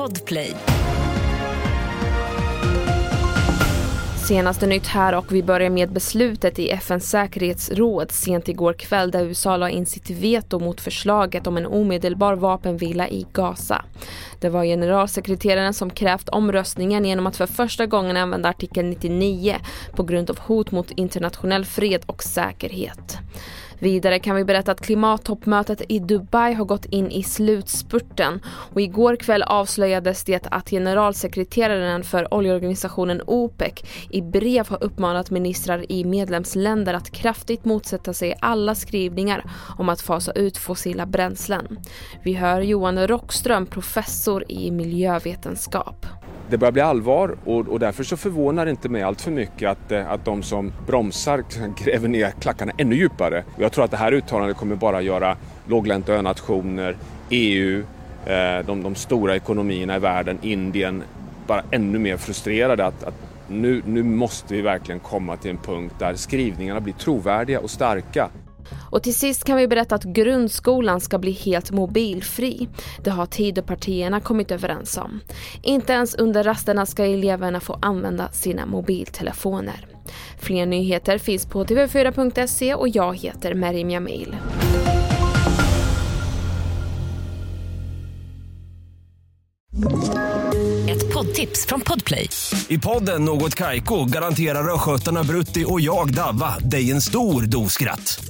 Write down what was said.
Podplay. Senaste nytt här och vi börjar med beslutet i FNs säkerhetsråd sent igår kväll där USA la in sitt veto mot förslaget om en omedelbar vapenvila i Gaza. Det var generalsekreteraren som krävt omröstningen genom att för första gången använda artikel 99 på grund av hot mot internationell fred och säkerhet. Vidare kan vi berätta att klimattoppmötet i Dubai har gått in i slutspurten och igår kväll avslöjades det att generalsekreteraren för oljeorganisationen OPEC i brev har uppmanat ministrar i medlemsländer att kraftigt motsätta sig alla skrivningar om att fasa ut fossila bränslen. Vi hör Johan Rockström, professor i miljövetenskap det börjar bli allvar och, och därför så förvånar det inte mig allt för mycket att, eh, att de som bromsar gräver ner klackarna ännu djupare. Och jag tror att det här uttalandet kommer bara göra låglänta önationer, EU, eh, de, de stora ekonomierna i världen, Indien, bara ännu mer frustrerade att, att nu, nu måste vi verkligen komma till en punkt där skrivningarna blir trovärdiga och starka. Och till sist kan vi berätta att grundskolan ska bli helt mobilfri. Det har Tidöpartierna kommit överens om. Inte ens under rasterna ska eleverna få använda sina mobiltelefoner. Fler nyheter finns på tv4.se och jag heter Merim Jamil. Ett poddtips från Podplay. I podden Något Kaiko garanterar östgötarna Brutti och jag, Davva, dig en stor dos skratt.